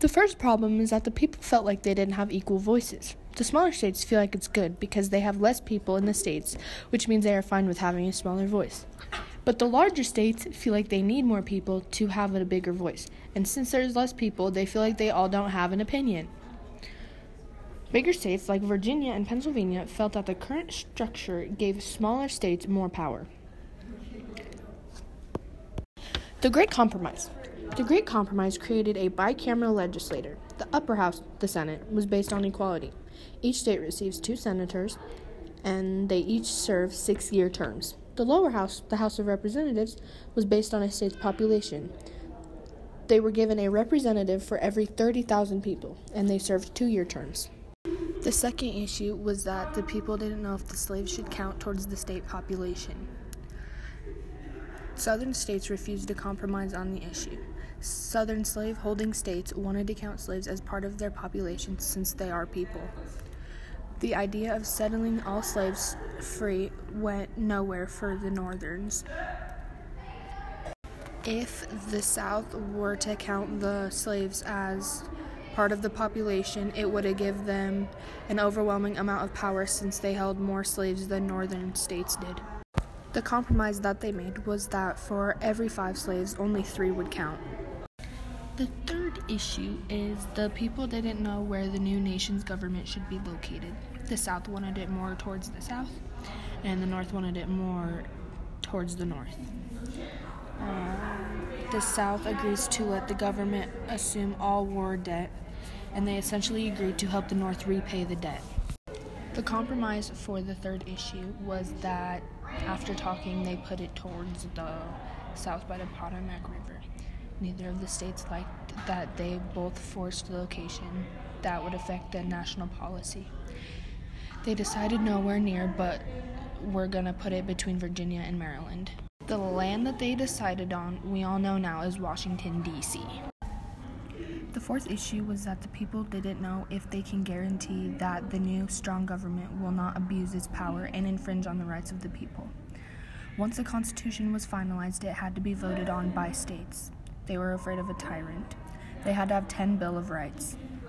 The first problem is that the people felt like they didn't have equal voices. The smaller states feel like it's good because they have less people in the states, which means they are fine with having a smaller voice. But the larger states feel like they need more people to have a bigger voice. And since there's less people, they feel like they all don't have an opinion. Bigger states like Virginia and Pennsylvania felt that the current structure gave smaller states more power. The Great Compromise. The Great Compromise created a bicameral legislature. The upper house, the Senate, was based on equality. Each state receives two senators, and they each serve six year terms. The lower house, the House of Representatives, was based on a state's population. They were given a representative for every 30,000 people, and they served two year terms. The second issue was that the people didn't know if the slaves should count towards the state population. Southern states refused to compromise on the issue. Southern slave holding states wanted to count slaves as part of their population since they are people. The idea of settling all slaves free went nowhere for the Northerns. If the South were to count the slaves as part of the population, it would given them an overwhelming amount of power since they held more slaves than northern states did. The compromise that they made was that for every five slaves, only three would count. The third issue is the people didn't know where the new nation's government should be located. The South wanted it more towards the South, and the North wanted it more towards the North. Uh, the South agrees to let the government assume all war debt and they essentially agreed to help the North repay the debt. The compromise for the third issue was that after talking, they put it towards the south by the Potomac River. Neither of the states liked that they both forced the location that would affect the national policy. They decided nowhere near, but we're gonna put it between Virginia and Maryland. The land that they decided on, we all know now, is Washington, D.C. The fourth issue was that the people didn't know if they can guarantee that the new strong government will not abuse its power and infringe on the rights of the people. Once the Constitution was finalized, it had to be voted on by states. They were afraid of a tyrant. They had to have 10 Bill of Rights.